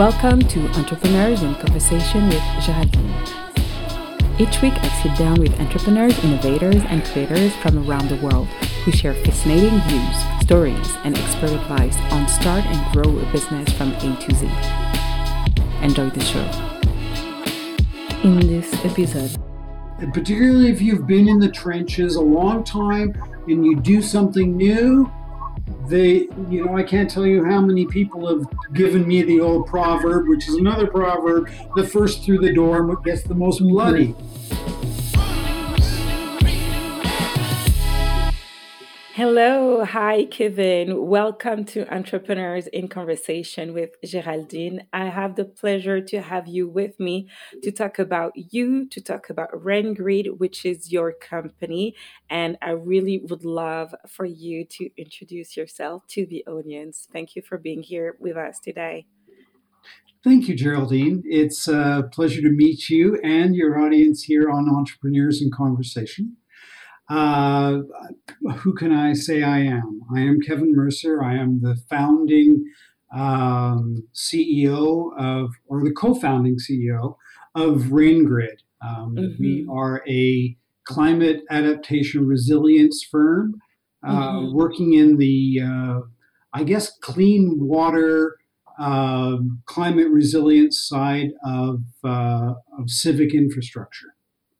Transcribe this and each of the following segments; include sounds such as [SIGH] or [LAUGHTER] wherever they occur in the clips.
Welcome to Entrepreneurs in Conversation with Geraldine. Each week, I sit down with entrepreneurs, innovators, and creators from around the world who share fascinating views, stories, and expert advice on start and grow a business from A to Z. Enjoy the show. In this episode, and particularly if you've been in the trenches a long time and you do something new, they, you know, I can't tell you how many people have given me the old proverb, which is another proverb the first through the door gets the most bloody. Hello, hi Kevin. Welcome to Entrepreneurs in Conversation with Geraldine. I have the pleasure to have you with me to talk about you, to talk about RainGrid, which is your company. And I really would love for you to introduce yourself to the audience. Thank you for being here with us today. Thank you, Geraldine. It's a pleasure to meet you and your audience here on Entrepreneurs in Conversation. Uh, who can I say I am? I am Kevin Mercer. I am the founding um, CEO of, or the co founding CEO of RainGrid. Um, mm-hmm. We are a climate adaptation resilience firm uh, mm-hmm. working in the, uh, I guess, clean water. Uh, climate resilience side of, uh, of civic infrastructure.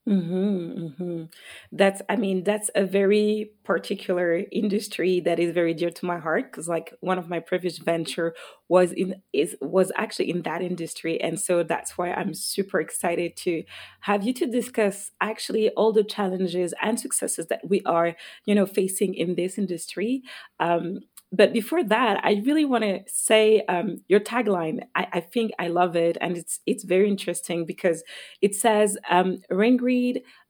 Mm-hmm, mm-hmm. That's, I mean, that's a very particular industry that is very dear to my heart because, like, one of my previous venture was in is was actually in that industry, and so that's why I'm super excited to have you to discuss actually all the challenges and successes that we are, you know, facing in this industry. Um, but before that, I really want to say um, your tagline. I, I, think I love it, and it's it's very interesting because it says um,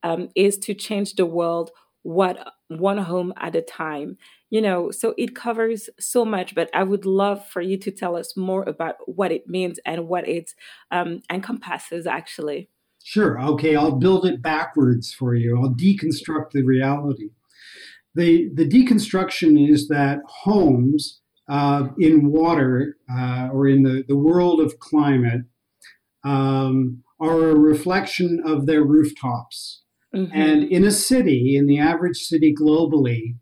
um, is to change the world what one home at a time. You know, so it covers so much. But I would love for you to tell us more about what it means and what it um, encompasses actually. Sure. Okay, I'll build it backwards for you. I'll deconstruct the reality the, the deconstruction is that homes uh, in water uh, or in the, the world of climate um, are a reflection of their rooftops. Mm-hmm. And in a city, in the average city globally,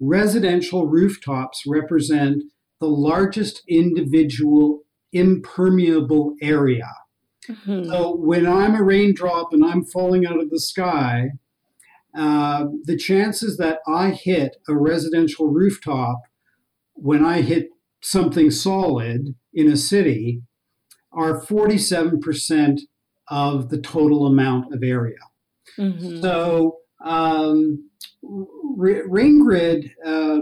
residential rooftops represent the largest individual impermeable area. Mm-hmm. So when I'm a raindrop and I'm falling out of the sky, uh, the chances that I hit a residential rooftop when I hit something solid in a city are 47% of the total amount of area. Mm-hmm. So, um, RainGrid uh,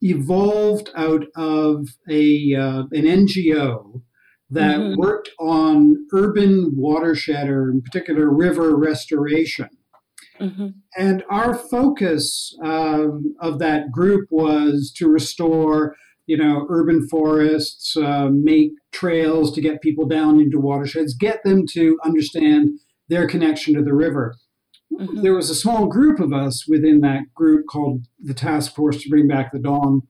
evolved out of a uh, an NGO that mm-hmm. worked on urban watershed or in particular river restoration. Mm-hmm. And our focus um, of that group was to restore, you know, urban forests, uh, make trails to get people down into watersheds, get them to understand their connection to the river. Mm-hmm. There was a small group of us within that group called the Task Force to Bring Back the Don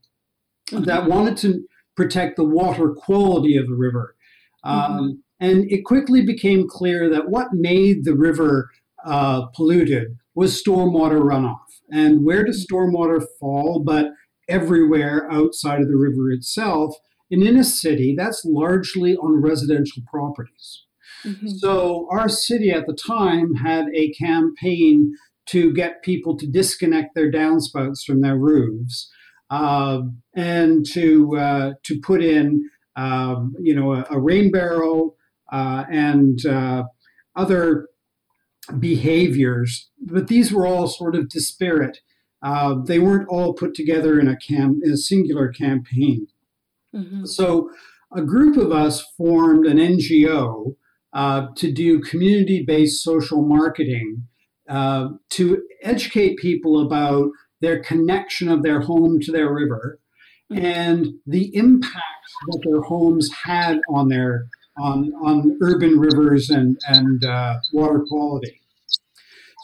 mm-hmm. that wanted to protect the water quality of the river. Mm-hmm. Um, and it quickly became clear that what made the river uh, polluted was stormwater runoff. And where does stormwater fall but everywhere outside of the river itself? And in a city, that's largely on residential properties. Mm-hmm. So our city at the time had a campaign to get people to disconnect their downspouts from their roofs uh, and to uh, to put in um, you know a, a rain barrel uh, and uh, other behaviors, but these were all sort of disparate. Uh, they weren't all put together in a, cam- in a singular campaign. Mm-hmm. So a group of us formed an NGO uh, to do community based social marketing uh, to educate people about their connection of their home to their river mm-hmm. and the impact that their homes had on their on, on urban rivers and, and uh, water quality.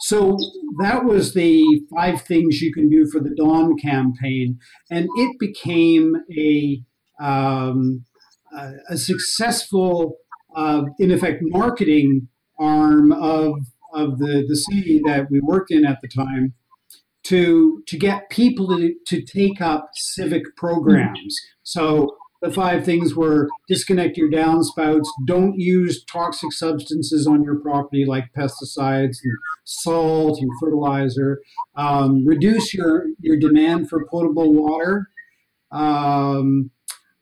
So that was the five things you can do for the Don campaign, and it became a um, a, successful, uh, in effect, marketing arm of of the, the city that we worked in at the time to to get people to, to take up civic programs. So the five things were disconnect your downspouts, don't use toxic substances on your property like pesticides and salt and fertilizer, um, reduce your, your demand for potable water. Um,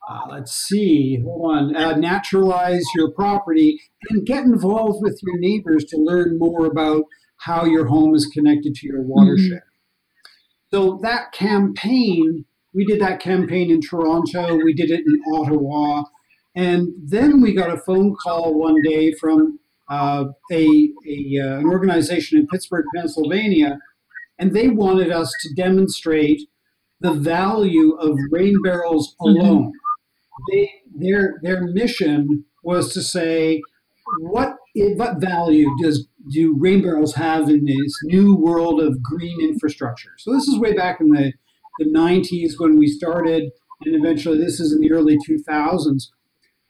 uh, let's see, hold on, uh, naturalize your property and get involved with your neighbors to learn more about how your home is connected to your watershed. Mm-hmm. So that campaign we did that campaign in Toronto, we did it in Ottawa, and then we got a phone call one day from uh, a, a uh, an organization in Pittsburgh, Pennsylvania, and they wanted us to demonstrate the value of rain barrels mm-hmm. alone. Mm-hmm. They, their their mission was to say what what value does do rain barrels have in this new world of green infrastructure? So this is way back in the the 90s when we started, and eventually this is in the early 2000s.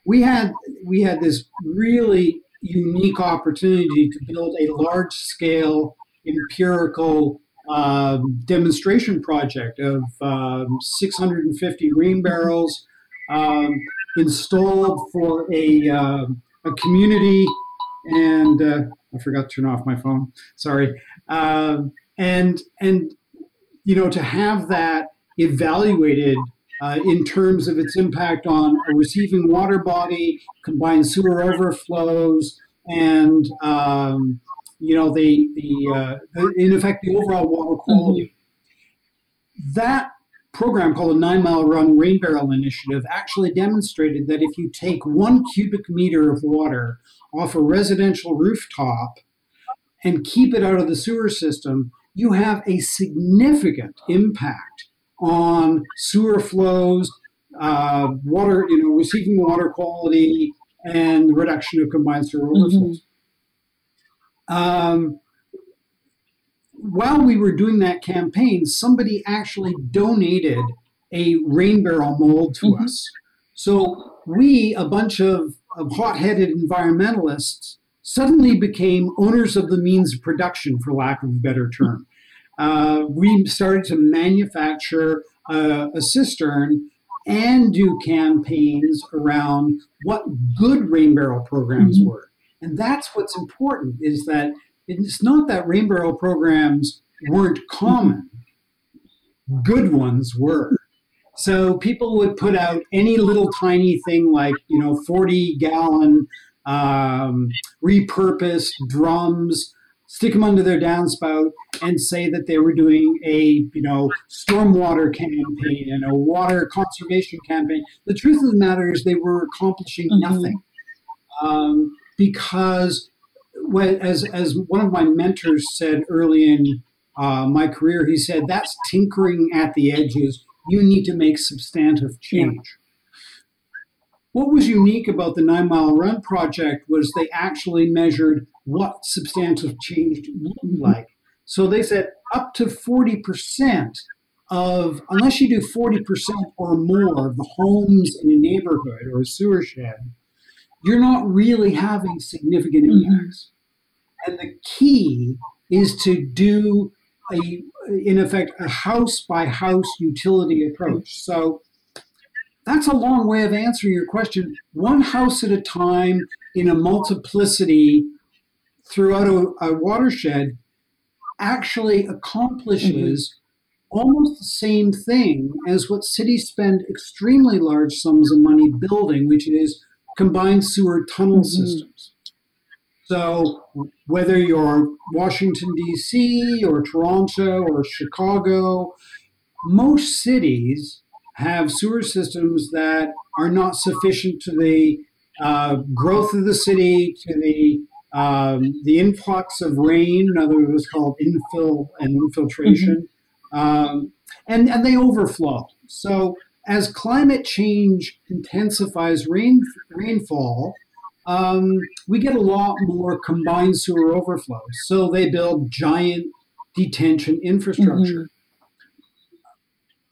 We had we had this really unique opportunity to build a large scale empirical um, demonstration project of um, 650 rain barrels um, installed for a, uh, a community. And uh, I forgot to turn off my phone. Sorry. Um, and and you know, to have that evaluated uh, in terms of its impact on a receiving water body, combined sewer overflows, and um, you know the the, uh, the, in effect the overall water quality. Mm-hmm. That program called the Nine Mile Run Rain Barrel Initiative actually demonstrated that if you take one cubic meter of water off a residential rooftop and keep it out of the sewer system, you have a significant impact on sewer flows, uh, water, you know, receiving water quality, and reduction of combined sewer overflows. Mm-hmm. Um, while we were doing that campaign, somebody actually donated a rain barrel mold to mm-hmm. us. So we, a bunch of, of hot headed environmentalists, suddenly became owners of the means of production, for lack of a better term. Uh, we started to manufacture a, a cistern and do campaigns around what good rain barrel programs mm-hmm. were. And that's what's important is that it's not that rain barrel programs weren't common. Good ones were. So people would put out any little tiny thing like, you know, 40 gallon um, repurposed drums, stick them under their downspout, and say that they were doing a, you know, stormwater campaign and a water conservation campaign. The truth of the matter is they were accomplishing mm-hmm. nothing um, because, as, as one of my mentors said early in uh, my career, he said, that's tinkering at the edges. You need to make substantive change. What was unique about the Nine Mile Run project was they actually measured what substantive change looked like. So they said up to 40% of, unless you do 40% or more of the homes in a neighborhood or a sewer shed, you're not really having significant mm-hmm. impacts. And the key is to do a, in effect, a house by house utility approach. So that's a long way of answering your question. One house at a time in a multiplicity throughout a, a watershed actually accomplishes mm-hmm. almost the same thing as what cities spend extremely large sums of money building, which is combined sewer tunnel mm-hmm. systems. So whether you're Washington, D.C., or Toronto, or Chicago, most cities have sewer systems that are not sufficient to the uh, growth of the city, to the um, the influx of rain, in other words, called infill and infiltration, mm-hmm. um, and and they overflow. So as climate change intensifies rain rainfall, um, we get a lot more combined sewer overflows. So they build giant detention infrastructure. Mm-hmm.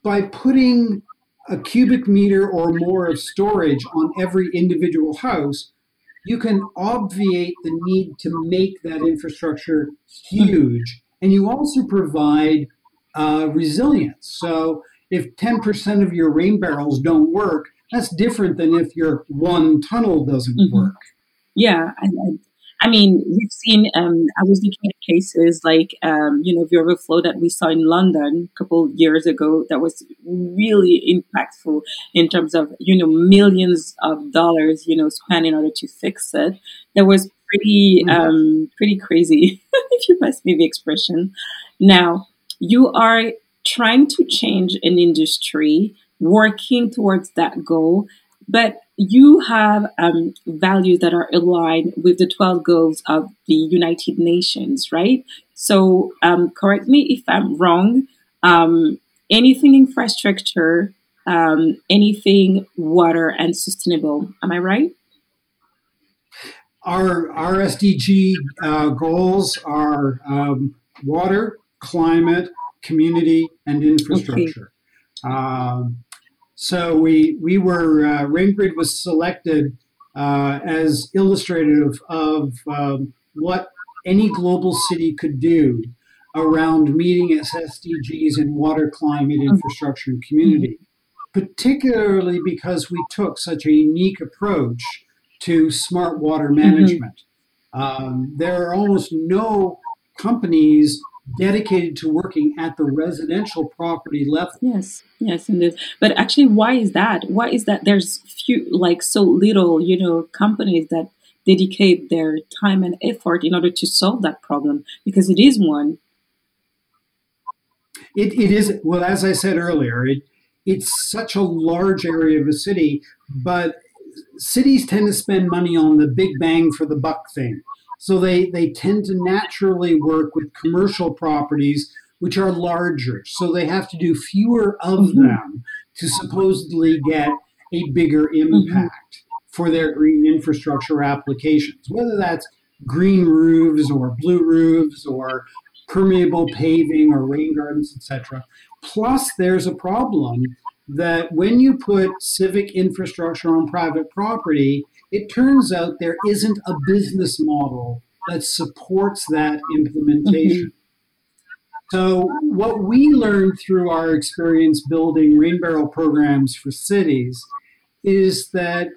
By putting a cubic meter or more of storage on every individual house, you can obviate the need to make that infrastructure huge. And you also provide uh, resilience. So if 10% of your rain barrels don't work, that's different than if your one tunnel doesn't mm-hmm. work. Yeah, I, I mean, we've seen. Um, I was looking at cases like, um, you know, the overflow that we saw in London a couple years ago. That was really impactful in terms of you know millions of dollars, you know, spent in order to fix it. That was pretty, mm-hmm. um, pretty crazy, [LAUGHS] if you pass me the expression. Now you are trying to change an industry, working towards that goal, but you have um, values that are aligned with the 12 goals of the United Nations, right? So, um, correct me if I'm wrong. Um, anything infrastructure, um, anything water and sustainable. Am I right? Our, our SDG uh, goals are um, water, climate, community, and infrastructure. Okay. Um, so we we were uh, RainGrid was selected uh, as illustrative of um, what any global city could do around meeting its SDGs in water, climate, infrastructure, and community. Particularly because we took such a unique approach to smart water mm-hmm. management. Mm-hmm. Um, there are almost no companies dedicated to working at the residential property level. Yes, yes, indeed. But actually, why is that? Why is that there's few, like so little, you know, companies that dedicate their time and effort in order to solve that problem? Because it is one. It, it is, well, as I said earlier, it, it's such a large area of a city, but cities tend to spend money on the big bang for the buck thing. So they, they tend to naturally work with commercial properties which are larger. So they have to do fewer of mm-hmm. them to supposedly get a bigger mm-hmm. impact for their green infrastructure applications, whether that's green roofs or blue roofs or permeable paving or rain gardens, etc. Plus, there's a problem that when you put civic infrastructure on private property, it turns out there isn't a business model that supports that implementation. Mm-hmm. So, what we learned through our experience building rain barrel programs for cities is that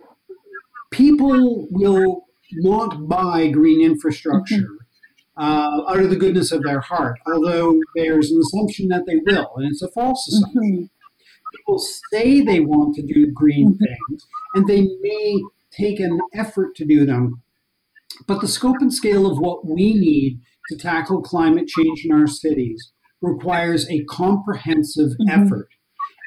people will not buy green infrastructure mm-hmm. uh, out of the goodness of their heart, although there's an assumption that they will, and it's a false assumption. Mm-hmm. People say they want to do green mm-hmm. things, and they may take an effort to do them. But the scope and scale of what we need to tackle climate change in our cities requires a comprehensive mm-hmm. effort,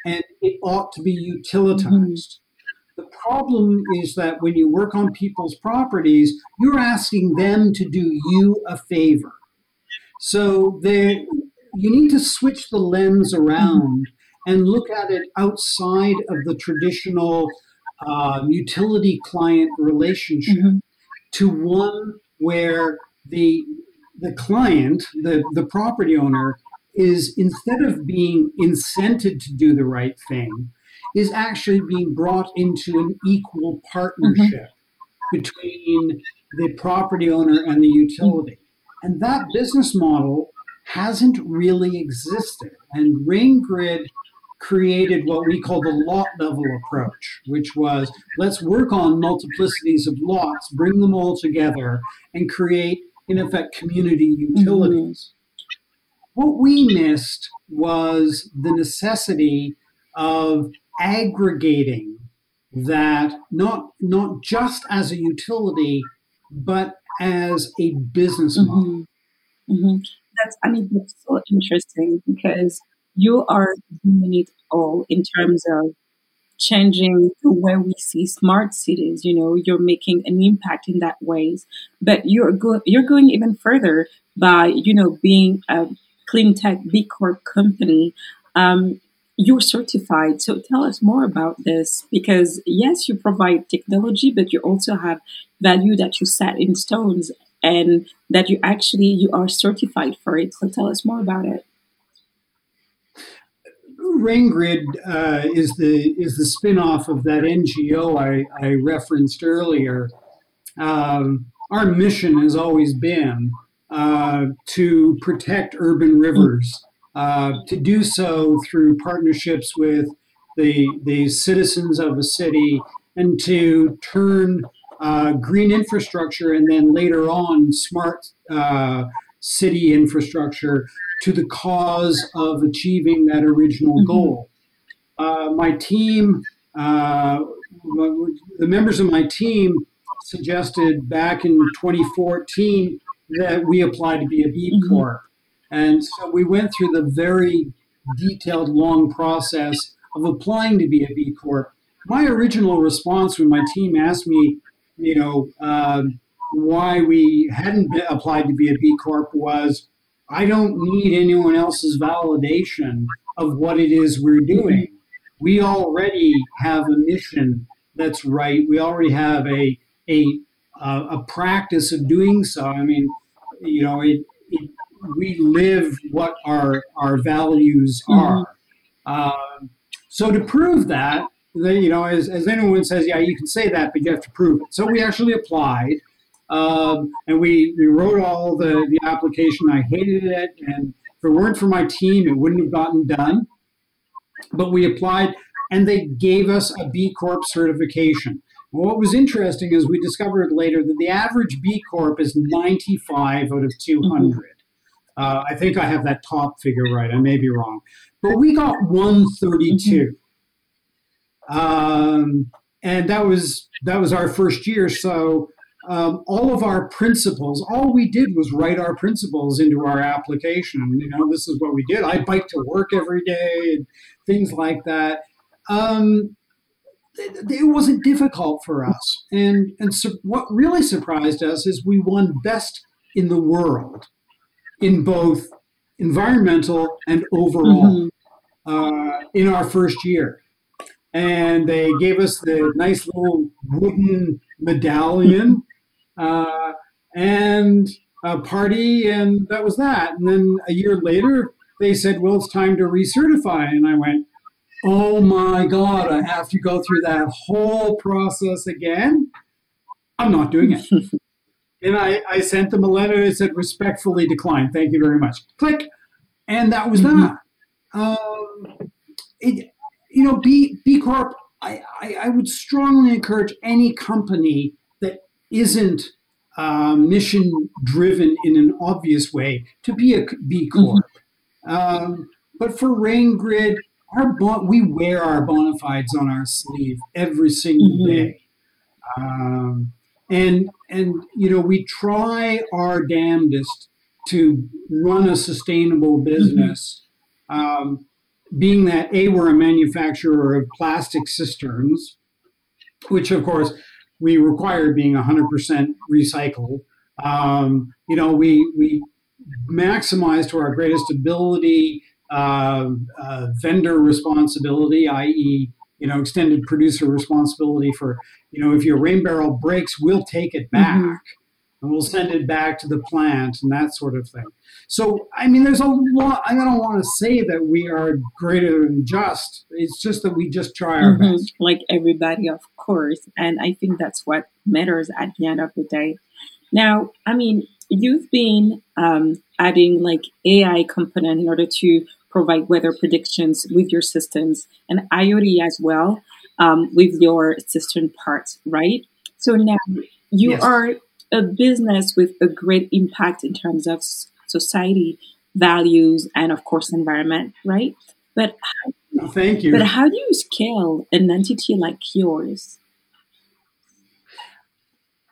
and it ought to be utilitized. Mm-hmm. The problem is that when you work on people's properties, you're asking them to do you a favor. So you need to switch the lens around mm-hmm. and look at it outside of the traditional um, utility client relationship mm-hmm. to one where the the client, the, the property owner, is instead of being incented to do the right thing, is actually being brought into an equal partnership mm-hmm. between the property owner and the utility. And that business model hasn't really existed. And RainGrid created what we call the lot level approach, which was let's work on multiplicities of lots, bring them all together, and create, in effect, community utilities. Mm-hmm. What we missed was the necessity of aggregating that not not just as a utility, but as a business model. Mm-hmm. Mm-hmm. That's I mean that's so interesting because you are doing it all in terms of changing where we see smart cities. You know, you're making an impact in that ways, but you're go- you're going even further by you know being a clean tech B Corp company. Um, you're certified. So tell us more about this because yes, you provide technology, but you also have value that you set in stones and that you actually you are certified for it. So tell us more about it RainGrid uh, is the is the spinoff of that NGO I, I referenced earlier. Um, our mission has always been uh, to protect urban rivers, uh, to do so through partnerships with the the citizens of a city, and to turn uh, green infrastructure and then later on smart uh, city infrastructure to the cause of achieving that original mm-hmm. goal. Uh, my team, uh, the members of my team suggested back in 2014 that we apply to be a B mm-hmm. Corp. Mm-hmm. And so we went through the very detailed, long process of applying to be a B Corp. My original response when my team asked me, you know, uh, why we hadn't applied to be a B Corp was I don't need anyone else's validation of what it is we're doing. We already have a mission that's right. We already have a a a practice of doing so. I mean, you know, it, it we live what our our values mm-hmm. are. Mm-hmm. so to prove that, you know, as, as anyone says, yeah, you can say that, but you have to prove it. So we actually applied. Um, and we, we wrote all the, the application. I hated it. And if it weren't for my team, it wouldn't have gotten done. But we applied and they gave us a B Corp certification. And what was interesting is we discovered later that the average B Corp is 95 out of 200. Mm-hmm. Uh, I think I have that top figure right. I may be wrong. But we got 132. Mm-hmm. Um, and that was that was our first year. So um, all of our principles, all we did was write our principles into our application. You know, this is what we did. I bike to work every day and things like that. Um, it, wasn't difficult for us. And, and so what really surprised us is we won best in the world in both environmental and overall mm-hmm. uh, in our first year. And they gave us the nice little wooden medallion uh, and a party, and that was that. And then a year later, they said, "Well, it's time to recertify," and I went, "Oh my God, I have to go through that whole process again." I'm not doing it. [LAUGHS] and I, I sent them a letter that said, "Respectfully declined. Thank you very much." Click, and that was mm-hmm. that. Um, it, you know, B B Corp. I, I, I would strongly encourage any company isn't uh, mission driven in an obvious way to be a B Corp. Mm-hmm. Um, but for RainGrid, our bon- we wear our bona fides on our sleeve every single mm-hmm. day. Um, and and you know we try our damnedest to run a sustainable mm-hmm. business mm-hmm. um, being that a we're a manufacturer of plastic cisterns which of course we required being 100% recycled. Um, you know, we, we maximized to our greatest ability uh, uh, vendor responsibility, i.e., you know, extended producer responsibility for, you know, if your rain barrel breaks, we'll take it back. Mm-hmm and we'll send it back to the plant and that sort of thing. So, I mean, there's a lot. I don't want to say that we are greater than just. It's just that we just try our mm-hmm. best. Like everybody, of course. And I think that's what matters at the end of the day. Now, I mean, you've been um, adding like AI component in order to provide weather predictions with your systems and IoT as well um, with your system parts, right? So now you yes. are a business with a great impact in terms of society values and of course environment right? But how, thank you. but how do you scale an entity like yours?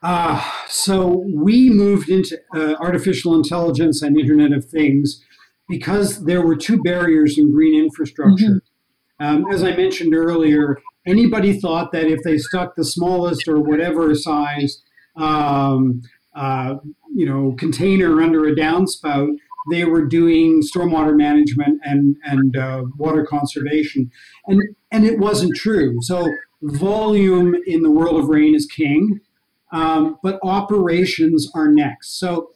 Uh, so we moved into uh, artificial intelligence and internet of things because there were two barriers in green infrastructure. Mm-hmm. um, as i mentioned earlier anybody thought that if they stuck the smallest or whatever size um, uh, you know container under a downspout, they were doing stormwater management and and uh, water conservation, and and it wasn't true. So volume in the world of rain is king, um, but operations are next. So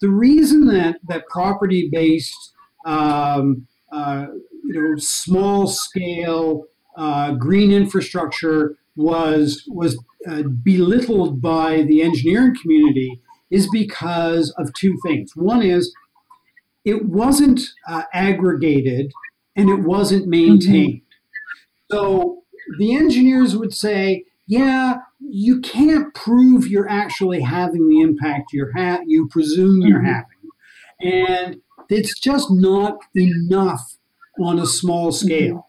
the reason that that property based um, uh, you know, small scale uh, green infrastructure was was uh, belittled by the engineering community is because of two things. One is it wasn't uh, aggregated and it wasn't maintained. Mm-hmm. So the engineers would say, yeah, you can't prove you're actually having the impact you're ha- you presume you're mm-hmm. having. And it's just not enough on a small mm-hmm. scale.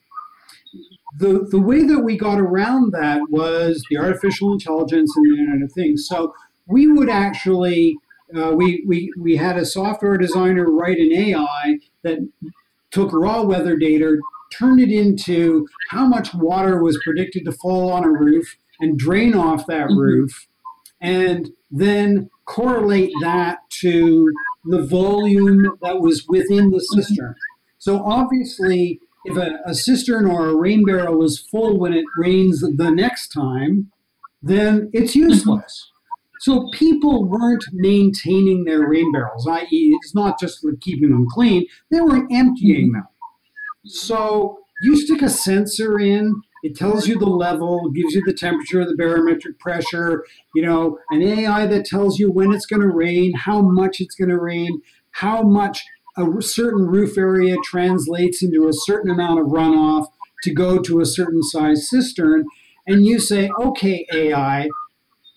The, the way that we got around that was the artificial intelligence and the Internet of Things. So we would actually, uh, we, we, we had a software designer write an AI that took raw weather data, turned it into how much water was predicted to fall on a roof and drain off that mm-hmm. roof, and then correlate that to the volume that was within the cistern. So obviously, if a, a, cistern or a rain barrel is full when it rains the next time, then it's useless. So people weren't maintaining their rain barrels, i.e., it's not just keeping them clean, they were emptying them. So you stick a sensor in, it tells you the level, gives you the temperature, the barometric pressure, you know, an AI that tells you when it's going to rain, how much it's going to rain, how much a certain roof area translates into a certain amount of runoff to go to a certain size cistern. And you say, okay, AI,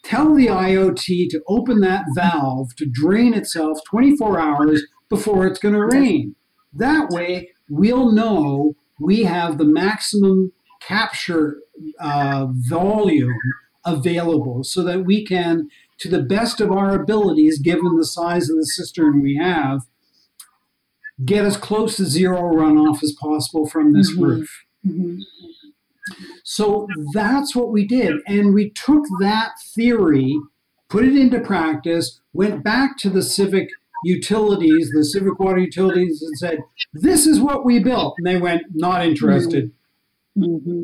tell the IoT to open that valve to drain itself 24 hours before it's going to rain. That way, we'll know we have the maximum capture uh, volume available so that we can, to the best of our abilities, given the size of the cistern we have, get as close to zero runoff as possible from this mm-hmm. roof. Mm-hmm. So that's what we did. And we took that theory, put it into practice, went back to the civic utilities, the civic water utilities, and said, This is what we built. And they went, Not interested. Mm-hmm.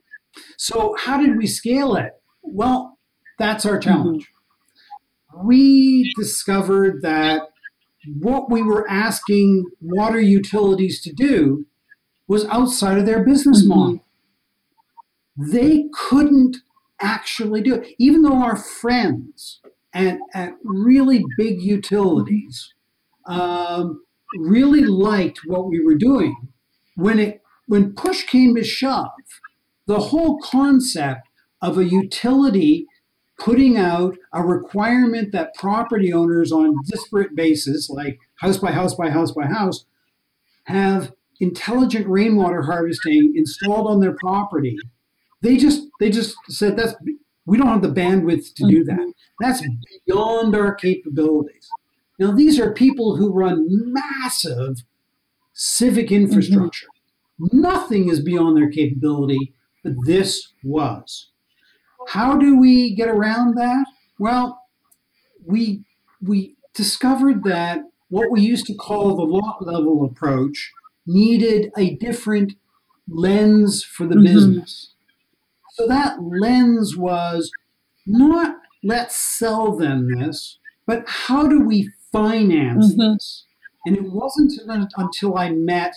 So, how did we scale it? Well, that's our challenge. Mm-hmm. We discovered that what we were asking water utilities to do was outside of their business mm-hmm. model. They couldn't actually do it, even though our friends at, at really big utilities um, really liked what we were doing. When it when push came to shove, the whole concept of a utility putting out a requirement that property owners on disparate basis, like house by house by house by house, have intelligent rainwater harvesting installed on their property. They just they just said that's we don't have the bandwidth to do that. Mm-hmm. That's beyond our capabilities. Now these are people who run massive civic infrastructure. Mm-hmm. Nothing is beyond their capability but this was. How do we get around that? Well, we we discovered that what we used to call the lot level approach needed a different lens for the mm-hmm. business. So that lens was not let's sell them this, but how do we finance mm-hmm. this? And it wasn't until I met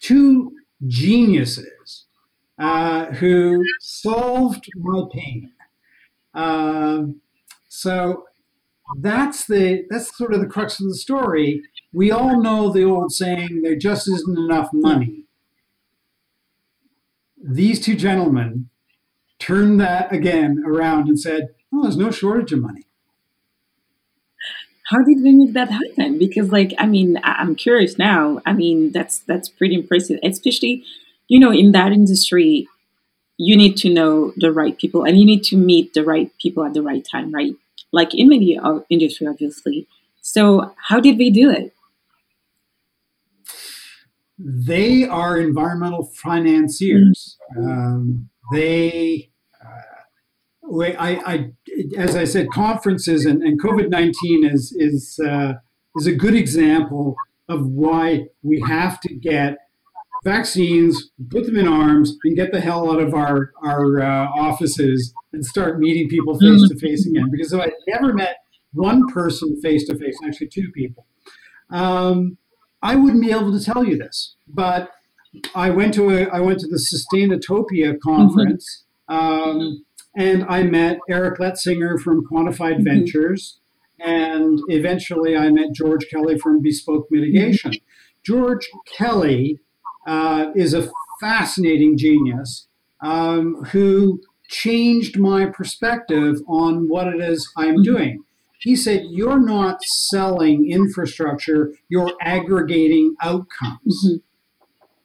two geniuses uh, who solved my pain. Um, so that's the that's sort of the crux of the story. We all know the old saying, "There just isn't enough money." These two gentlemen turned that again around and said, "Oh, there's no shortage of money." How did we make that happen? Because, like, I mean, I'm curious now. I mean, that's that's pretty impressive, especially you know, in that industry, you need to know the right people and you need to meet the right people at the right time, right? Like in many of industry, obviously. So, how did they do it? They are environmental financiers. Mm-hmm. Um, they, uh, I, I, as I said, conferences and, and COVID nineteen is is uh, is a good example of why we have to get vaccines, put them in arms, and get the hell out of our our uh, offices and start meeting people face to face again. Because I never met one person face to face, actually two people, um, I wouldn't be able to tell you this. But I went to a I went to the Sustainatopia conference, um, and I met Eric Letsinger from Quantified Mhm. Ventures, and eventually I met George Kelly from Bespoke Mitigation. George Kelly uh, is a fascinating genius um, who changed my perspective on what it is I'm Mhm. doing. He said, You're not selling infrastructure, you're aggregating outcomes. Mhm.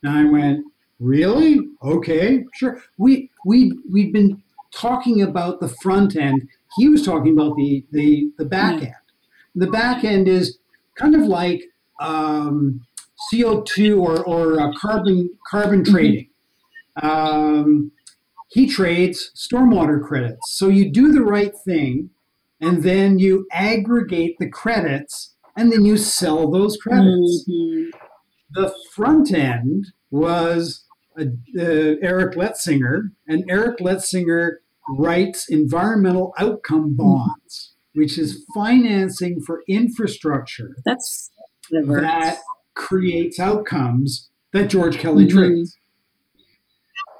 And I went, Really? Okay, sure. We we we've been talking about the front end. He was talking about the the, the back end. The back end is kind of like um, CO2 or, or uh, carbon carbon Mhm. trading. Um, he trades stormwater credits. So you do the right thing, and then you aggregate the credits, and then you sell those credits. Mhm. The front end was uh, uh, Eric Letsinger, and Eric Letsinger writes environmental outcome bonds, which is financing for infrastructure That's that creates outcomes that George Kelly Mhm. trades.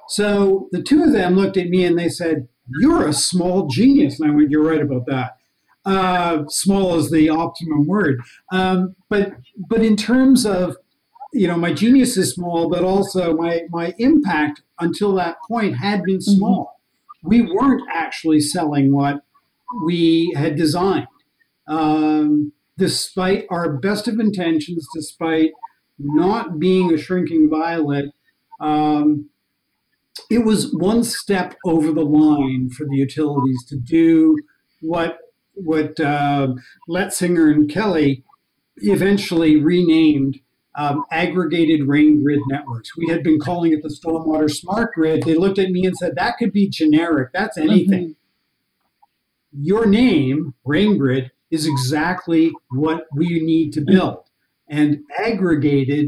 So the two of them looked at me and they said, You're a small genius. And I went, You're right about that. Uh, small is the optimum word. Um, but but in terms of you know, my genius is small, but also my, my impact until that point had been small. We weren't actually selling what we had designed. Um, despite our best of intentions, despite not being a shrinking violet, um, it was one step over the line for the utilities to do what what uh, Letsinger and Kelly eventually renamed um, aggregated rain grid networks. We had been calling it the stormwater smart grid. They looked at me and said that could be generic. That's anything. Your name, rain grid, is exactly what we need to build. And aggregated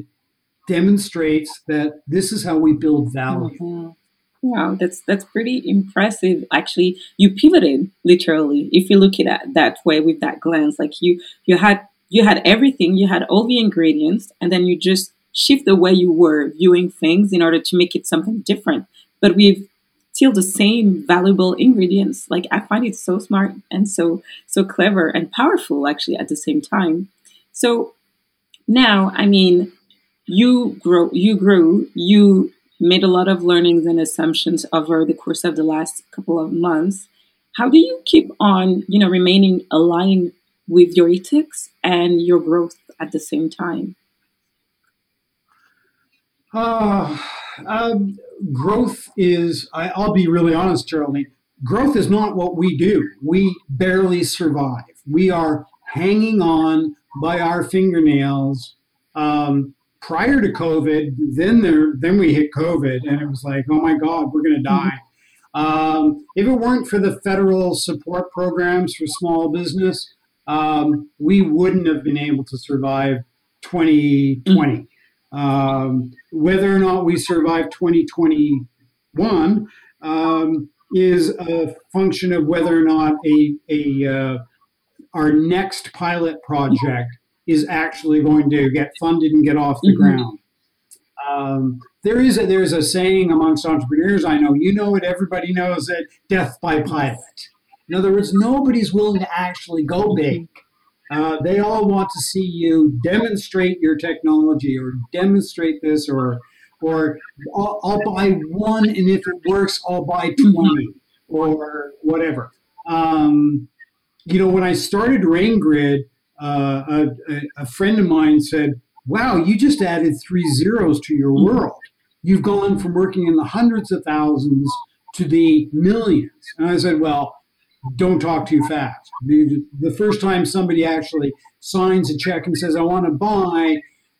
demonstrates that this is how we build value. Mhm. Wow, that's that's pretty impressive. Actually, you pivoted literally. If you look at it that way with that glance, like you you had you had everything, you had all the ingredients, and then you just shift the way you were viewing things in order to make it something different. But with still the same valuable ingredients. Like I find it so smart and so so clever and powerful actually at the same time. So now, I mean, you grow you grew you made a lot of learnings and assumptions over the course of the last couple of months how do you keep on you know remaining aligned with your ethics and your growth at the same time Uh, um, growth is, I, I'll be really honest, Geraldine, growth is not what we do. We barely survive. We are hanging on by our fingernails. Um, prior to COVID, then there, then we hit COVID, and it was like, oh my God, we're going to die. Um, if it weren't for the federal support programs for small business, um, we wouldn't have been able to survive 2020. Um, whether or not we survive 2021 um, is a function of whether or not a, a uh, our next pilot project is actually going to get funded and get off the Mhm. ground. Um, there is a, there's a saying amongst entrepreneurs I know, you know it, everybody knows it, death by pilot. In other words, nobody's willing to actually go big. Uh, they all want to see you demonstrate your technology or demonstrate this or or I'll, I'll buy one and if it works I'll buy [LAUGHS] 20 or whatever. Um, you know, when I started RainGrid, uh, a, a, a friend of mine said, wow, you just added three zeros to your world. You've gone from working in the hundreds of thousands to the millions. And I said, well, don't talk too fast. The, first time somebody actually signs a check and says, I want to buy,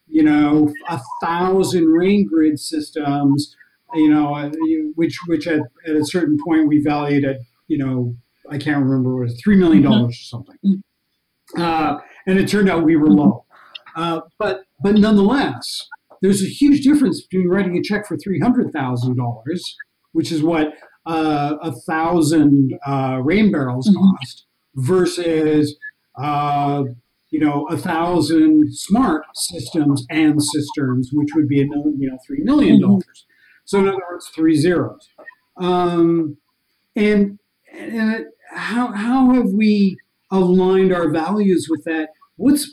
you know, a thousand rain grid systems, you know, uh, which which at, at a certain point we valued at, you know, I can't remember, it was $3 million or something. Uh, and it turned out we were low. Uh, but but nonetheless, there's a huge difference between writing a check for three hundred thousand dollars, which is what uh, a thousand uh, rain barrels Mhm. cost, versus uh, you know, a thousand smart systems and cisterns, which would be a million, you know, three million Mhm. dollars. So in other words, three zeros. Um, and and it, how how have we aligned our values with that? What's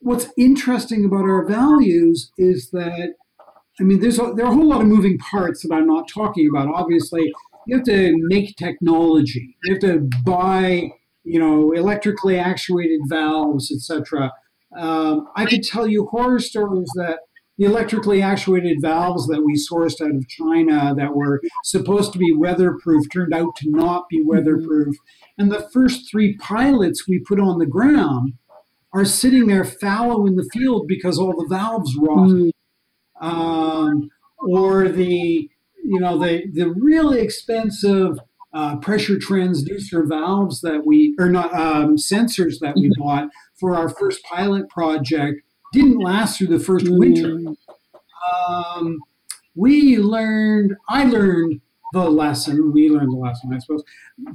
what's interesting about our values is that I mean, there's a, there are a whole lot of moving parts that I'm not talking about. Obviously, you have to make technology. You have to buy, you know, electrically actuated valves, etc. Um, I could tell you horror stories that the electrically actuated valves that we sourced out of China that were supposed to be weatherproof turned out to not be weatherproof. And the first three pilots we put on the ground are sitting there fallow in the field because all the valves rotted Mm. um, or the you know the the really expensive uh, pressure transducer valves that we or not um, sensors that we bought for our first pilot project didn't last through the first winter. Mm. Um, we learned, I learned the lesson. We learned the lesson, I suppose,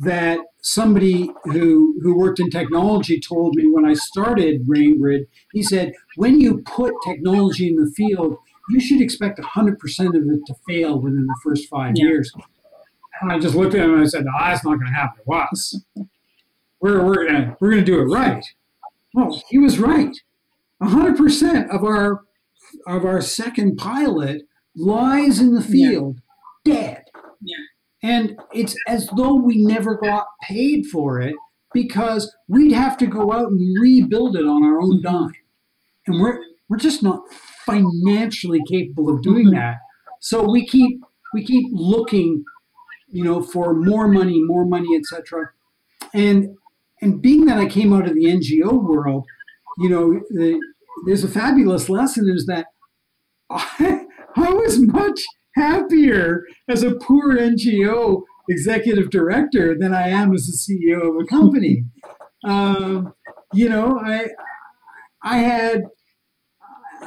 that somebody who who worked in technology told me when I started RainGrid. He said, when you put technology in the field, you should expect 100% of it to fail within the first five Yeah. years. And I just looked at him and I said, no, that's not going to happen to us. We're, we're going we're gonna do it right. Well, he was right. 100% of our of our second pilot lies in the Yeah. field dead. Yeah. And it's as though we never got paid for it because we'd have to go out and rebuild it on our own dime. And we're we're just not financially capable of doing Mhm. that. So we keep we keep looking, you know, for more money, more money, etc. And and being that I came out of the NGO world, you know, the, there's a fabulous lesson is that I, [LAUGHS] I was much happier as a poor NGO executive director than I am as a CEO of a company. [LAUGHS] Um, you know, I I had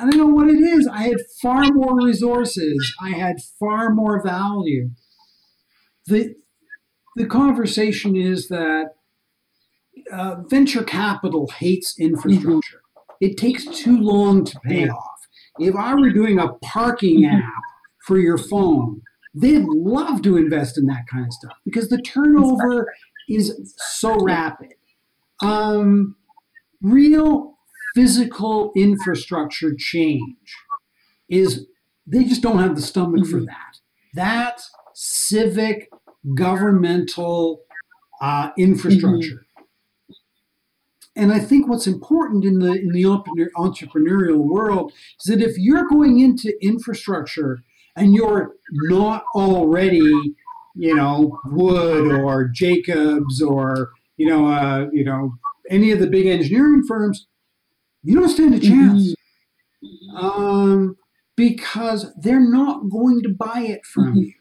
I don't know what it is. I had far more resources. I had far more value. The the conversation is that uh, venture capital hates infrastructure. It takes too long to pay off. If I were doing a parking Mhm. app for your phone, they'd love to invest in that kind of stuff because the turnover is so rapid. Um, real physical infrastructure change is they just don't have the stomach for Mhm. that. That's civic governmental uh, infrastructure. And I think what's important in the in the entrepreneurial world is that if you're going into infrastructure and you're not already, you know, Wood or Jacobs or you know, uh, you know, any of the big engineering firms, you don't stand a chance um, because they're not going to buy it from Mhm. you,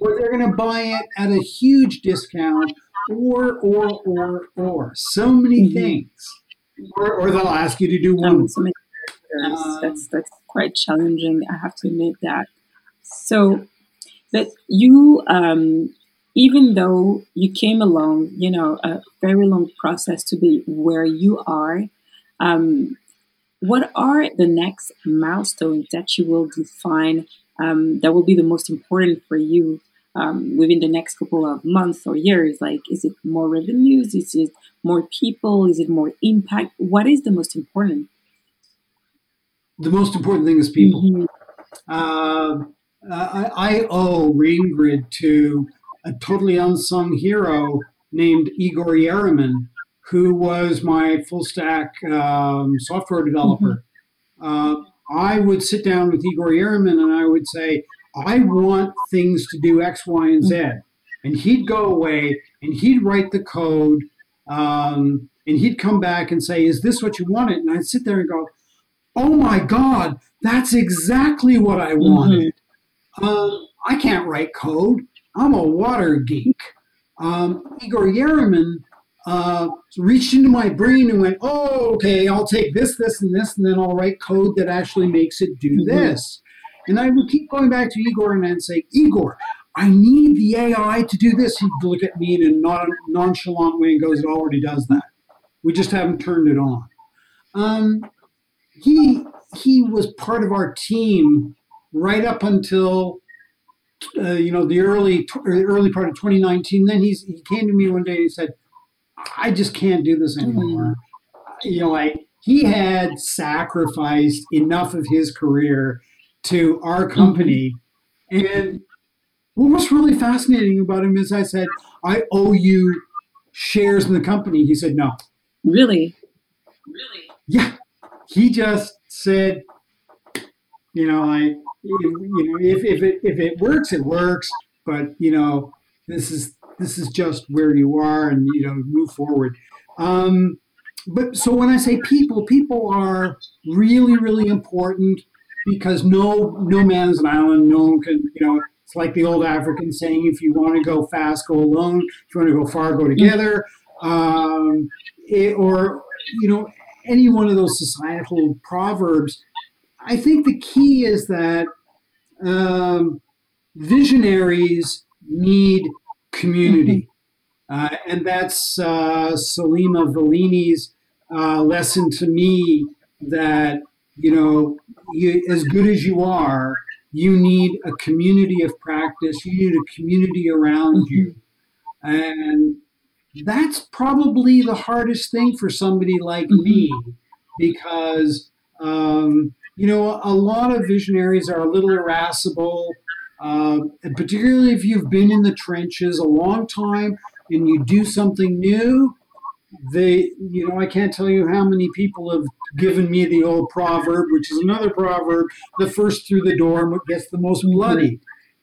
or they're going to buy it at a huge discount, or or or or so many Mhm. things, or, or they'll ask you to do one. So many factors. Um, that's that's quite challenging. I have to admit that. So, but you, um, even though you came along, you know, a very long process to be where you are. Um, what are the next milestones that you will define um, that will be the most important for you um, within the next couple of months or years? Like, is it more revenues? Is it more people? Is it more impact? What is the most important? the most important thing is people. Mhm. Um, I, I owe RainGrid to a totally unsung hero named Igor Yereman, who was my full stack um, software developer. Uh, I would sit down with Igor Yereman and I would say, I want things to do X, Y, and Z. And he'd go away and he'd write the code um, and he'd come back and say, Is this what you wanted? And I'd sit there and go, Oh my God, that's exactly what I wanted. Um, I can't write code. I'm a water geek. Um, Igor Yereman uh, reached into my brain and went, "Oh, okay, I'll take this, this, and this, and then I'll write code that actually makes it do Mhm. this." And I would keep going back to Igor and I'd say, "Igor, I need the AI to do this." He'd look at me in a non- nonchalant way and goes, "It already does that. We just haven't turned it on." Um, he he was part of our team right up until uh, you know the early early part of 2019. Then he's he came to me one day and he said, "I just can't do this anymore." Mm-hmm. You know, like he had sacrificed enough of his career to our company, mm-hmm. and what was really fascinating about him is I said, "I owe you shares in the company." He said, "No." Really? Really? Yeah. He just said, you know, I you know, if, if it if it works, it works. But you know, this is this is just where you are, and you know, move forward. Um, but so when I say people, people are really really important because no no man is an island. No one can you know. It's like the old African saying: if you want to go fast, go alone. If you want to go far, go together. Um, it, or you know, any one of those societal proverbs I think the key is that um, visionaries need community. Mm-hmm. Uh, and that's uh, Salim Valini's uh, lesson to me that, you know, you, as good as you are, you need a community of practice, you need a community around mm-hmm. you. And that's probably the hardest thing for somebody like mm-hmm. me because um, you know, a lot of visionaries are a little irascible, uh, particularly if you've been in the trenches a long time and you do something new. They, you know, I can't tell you how many people have given me the old proverb, which is another proverb: the first through the door gets the most bloody.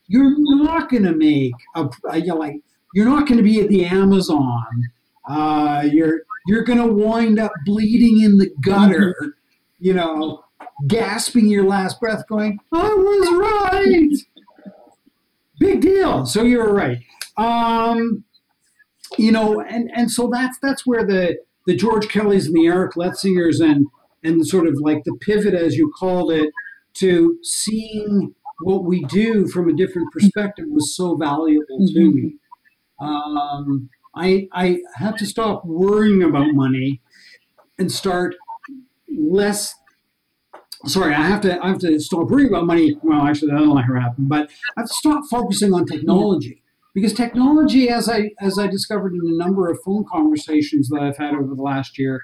You're not going to make a, a, you know, like you're not going to be at the Amazon. Uh, you're you're going to wind up bleeding in the gutter. You know, gasping your last breath, going, I was right. Big deal. So you were right. Um, you know, and, and so that's that's where the the George Kellys and the Eric Letsingers and and sort of like the pivot, as you called it, to seeing what we do from a different perspective was so valuable mm-hmm. to me. Um, I I have to stop worrying about money and start less sorry, I have to I have to stop worrying about money. Well, actually, that'll never happen. But I have to stop focusing on technology because technology, as I as I discovered in a number of phone conversations that I've had over the last year,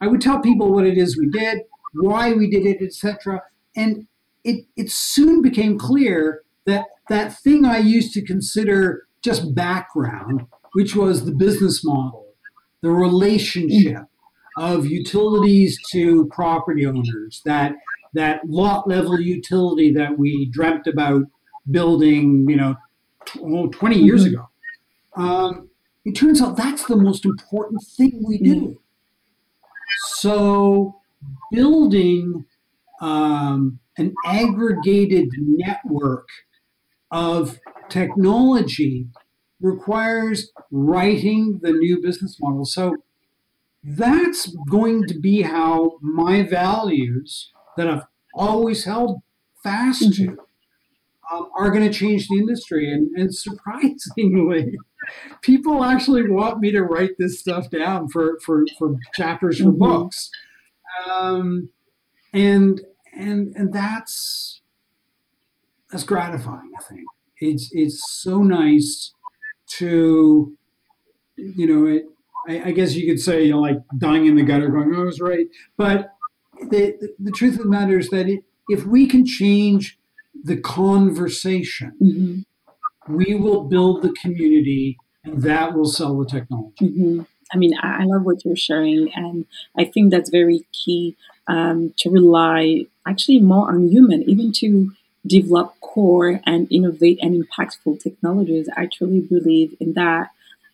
I would tell people what it is we did, why we did it, etc. And it it soon became clear that that thing I used to consider just background, which was the business model, the relationship of utilities to property owners, that that lot level utility that we dreamt about building, you know, 20 years mm-hmm. ago. Um, it turns out that's the most important thing we do. Mm-hmm. So, building um, an aggregated network of technology requires writing the new business model. So, that's going to be how my values that I've always held fast mm-hmm. to um, are going to change the industry. And, and surprisingly, [LAUGHS] people actually want me to write this stuff down for, for, for chapters for mm-hmm. books. Um, and, and, and that's, that's gratifying, I think. It's, it's so nice to, you know, it, I, I, guess you could say, you know, like dying in the gutter, going, "Oh, I was right." But the the, the truth of the matter is that it, if we can change the conversation, mm-hmm. we will build the community, and that will sell the technology. Mm-hmm. I mean, I, I love what you're sharing, and I think that's very key um, to rely actually more on human, even to develop core and innovate and impactful technologies. I truly believe in that.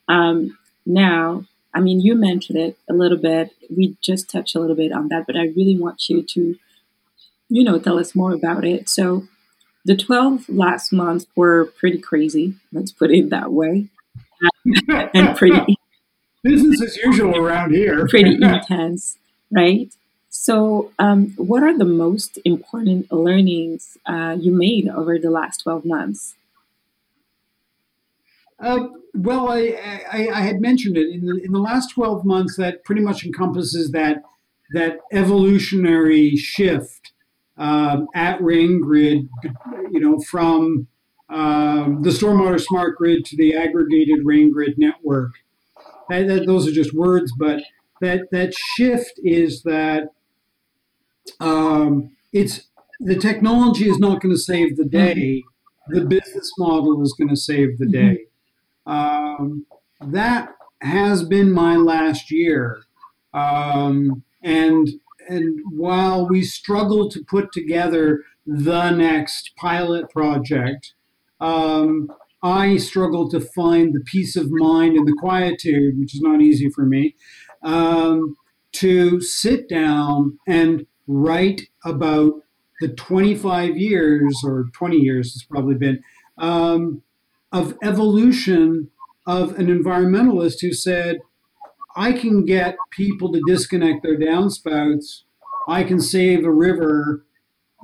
Um, now, I mean, you mentioned it a little bit. We just touched a little bit on that, but I really want you to, you know, tell us more about it. So, the 12 last months were pretty crazy. Let's put it that way. [LAUGHS] and pretty business as usual around here. pretty [LAUGHS] intense, right? So, um, what are the most important learnings uh, you made over the last 12 months? Uh, well, I, I, I, had mentioned it in the, in the last 12 months that pretty much encompasses that that evolutionary shift um, at RainGrid, you know, from um, the stormwater smart grid to the aggregated RainGrid network. That, that, those are just words, but that that shift is that um, it's the technology is not going to save the day. The business model is going to save the day. Um, that has been my last year, um, and and while we struggle to put together the next pilot project, um, I struggle to find the peace of mind and the quietude, which is not easy for me, um, to sit down and write about the 25 years or 20 years it's probably been um, of evolution of an environmentalist who said I can get people to disconnect their downspouts. I can save a river.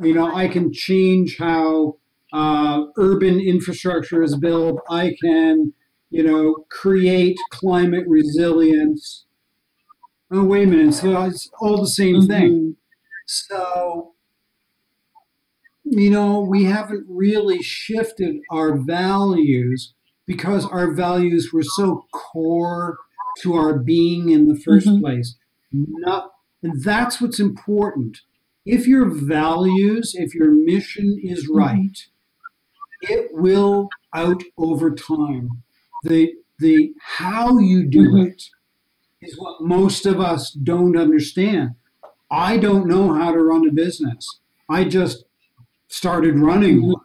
You know, I can change how uh, urban infrastructure is built. I can, you know, create climate resilience. Oh, wait a minute. So it's all the same mm-hmm. thing. So, you know, we haven't really shifted our values because our values were so core to our being in the 1st mm-hmm. place. Not, and that's what's important. If your values, if your mission is mm-hmm. right, mm-hmm. it will out over time. The the how you do mm-hmm. it is what most of us don't understand. I don't know how to run a business. I just started running one.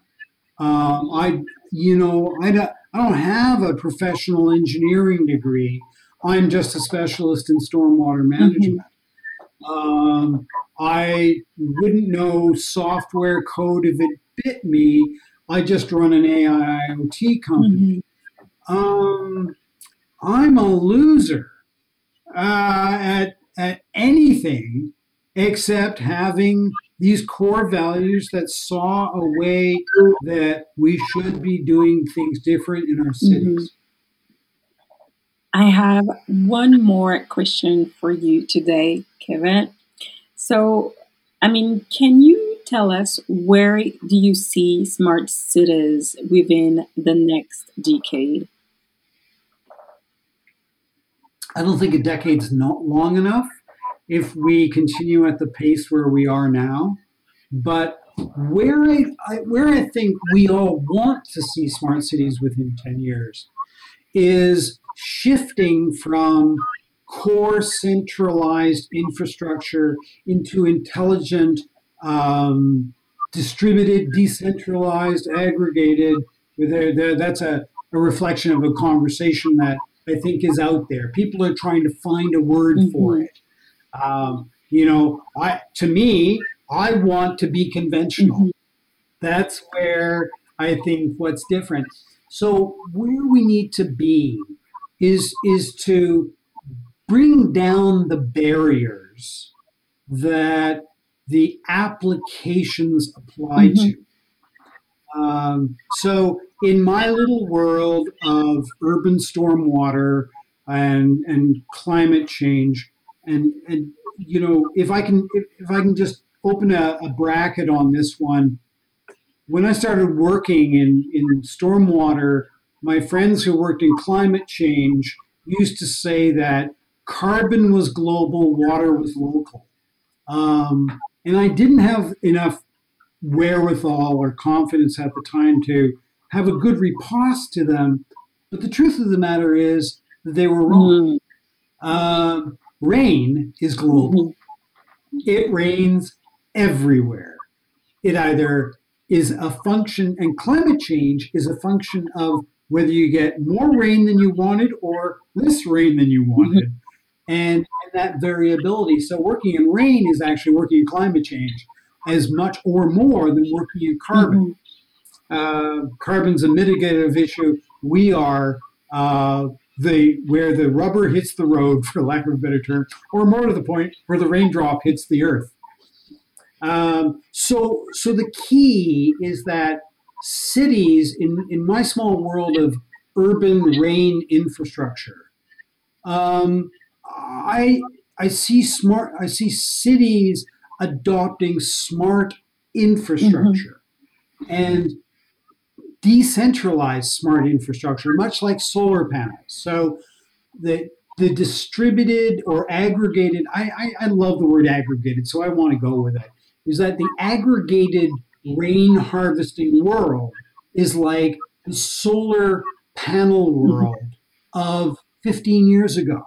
Um, I, you know, I don't, I don't have a professional engineering degree. I'm just a specialist in stormwater mm-hmm. management. Mm-hmm. Um, I wouldn't know software code if it bit me. I just run an AI IoT company. Mm-hmm. Um, I'm a loser uh, at, at anything except having these core values that saw a way that we should be doing things different in our cities. Mm-hmm. I have one more question for you today, Kevin. So, I mean, can you tell us where do you see smart cities within the next decade? I don't think a decade's not long enough if we continue at the pace where we are now. But where I, I, where I think we all want to see smart cities within 10 years is shifting from core centralized infrastructure into intelligent, um, distributed, decentralized, aggregated. That's a, a reflection of a conversation that I think is out there. People are trying to find a word mm-hmm. for it. Um, you know, I to me, I want to be conventional. Mm-hmm. That's where I think what's different. So where we need to be is is to bring down the barriers that the applications apply mm-hmm. to. Um, so, in my little world of urban stormwater and and climate change, and and you know if I can if, if I can just open a, a bracket on this one, when I started working in in stormwater, my friends who worked in climate change used to say that carbon was global, water was local. Um, and I didn't have enough wherewithal or confidence at the time to have a good riposte to them. But the truth of the matter is that they were wrong. Mm. Um, rain is global. It rains everywhere. It either is a function, and climate change is a function of whether you get more rain than you wanted or less rain than you mm-hmm. wanted. And, and that variability. So, working in rain is actually working in climate change as much or more than working in carbon. Mm-hmm. Uh, carbon's a mitigative issue. We are uh, the where the rubber hits the road, for lack of a better term, or more to the point, where the raindrop hits the earth. Um, so, so the key is that cities, in in my small world of urban rain infrastructure, um, I I see smart. I see cities adopting smart infrastructure mm-hmm. and decentralized smart infrastructure, much like solar panels. So the the distributed or aggregated, I, I, I love the word aggregated, so I want to go with it, is that the aggregated rain harvesting world is like the solar panel world of 15 years ago.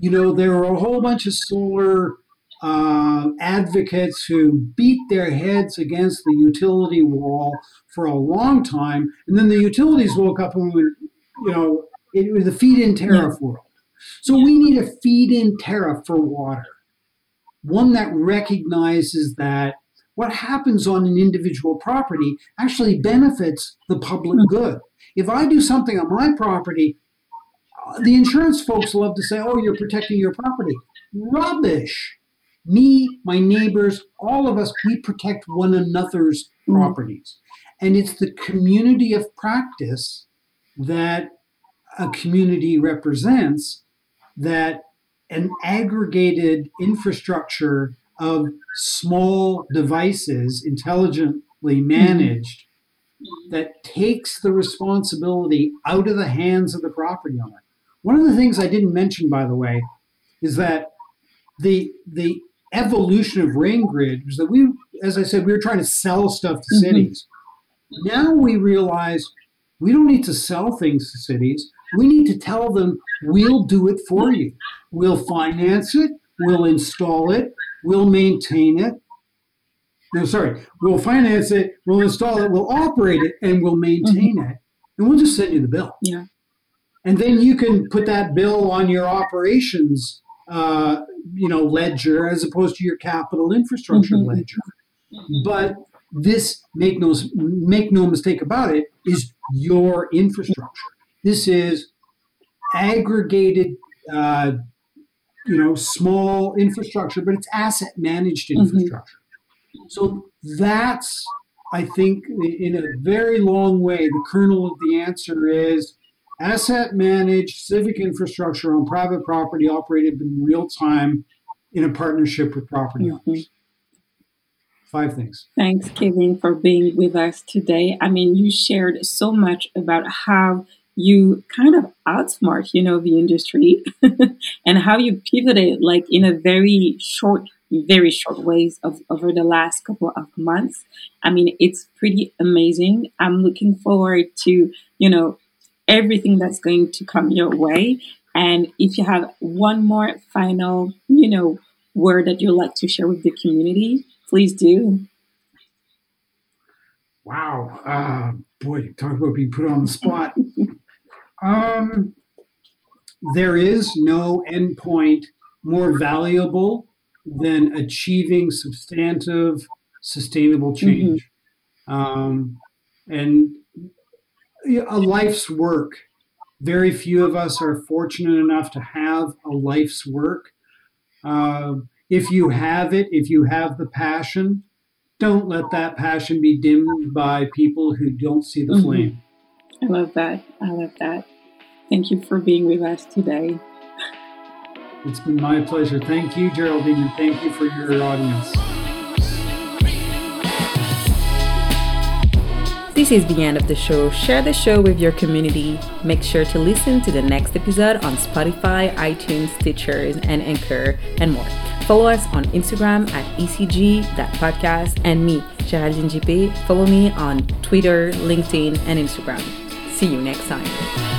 You know, there were a whole bunch of solar uh, advocates who beat their heads against the utility wall for a long time, and then the utilities woke up and went, you know, it was the feed-in tariff world. So we need a feed-in tariff for water, one that recognizes that what happens on an individual property actually benefits the public mm-hmm. good. If I do something on my property, uh, the insurance folks love to say, "Oh, you're protecting your property." Rubbish me, my neighbors, all of us, we protect one another's mm. properties. And it's the community of practice that a community represents that an aggregated infrastructure of small devices intelligently mm-hmm. managed mm-hmm. that takes the responsibility out of the hands of the property owner. One of the things I didn't mention, by the way, is that the the evolution of Rain Grid was that we, as I said, we were trying to sell stuff to mm-hmm. cities. Now we realize we don't need to sell things to cities. We need to tell them we'll do it for you. We'll finance it, we'll install it, we'll maintain it. No, sorry, we'll finance it, we'll install it, we'll operate it, and we'll maintain mm-hmm. it. And we'll just send you the bill. Yeah. And then you can put that bill on your operations uh, you know ledger as opposed to your capital infrastructure mm-hmm. ledger. But this make no make no mistake about it is your infrastructure. This is aggregated, uh, you know, small infrastructure, but it's asset managed mm-hmm. infrastructure. Mm-hmm. So that's, I think, in a very long way, the kernel of the answer is asset managed civic infrastructure on private property operated in real time in a partnership with property mm-hmm. owners. Five things. Thanks, Kevin, for being with us today. I mean, you shared so much about how you kind of outsmart, you know, the industry [LAUGHS] and how you pivoted like in a very short, very short ways of over the last couple of months. I mean, it's pretty amazing. I'm looking forward to, you know, everything that's going to come your way. And if you have one more final, you know, word that you'd like to share with the community, please do. Wow. Uh, boy, talk about being put on the spot. [LAUGHS] um, there is no endpoint more valuable than achieving substantive, sustainable change. Mm-hmm. Um, and a life's work. Very few of us are fortunate enough to have a life's work. Uh, if you have it, if you have the passion, don't let that passion be dimmed by people who don't see the mm-hmm. flame. I love that. I love that. Thank you for being with us today. It's been my pleasure. Thank you, Geraldine, and thank you for your audience. This is the end of the show. Share the show with your community. Make sure to listen to the next episode on Spotify, iTunes, Stitchers, and Anchor, and more. Follow us on Instagram at ecg.podcast and me, Geraldine JP. Follow me on Twitter, LinkedIn, and Instagram. See you next time.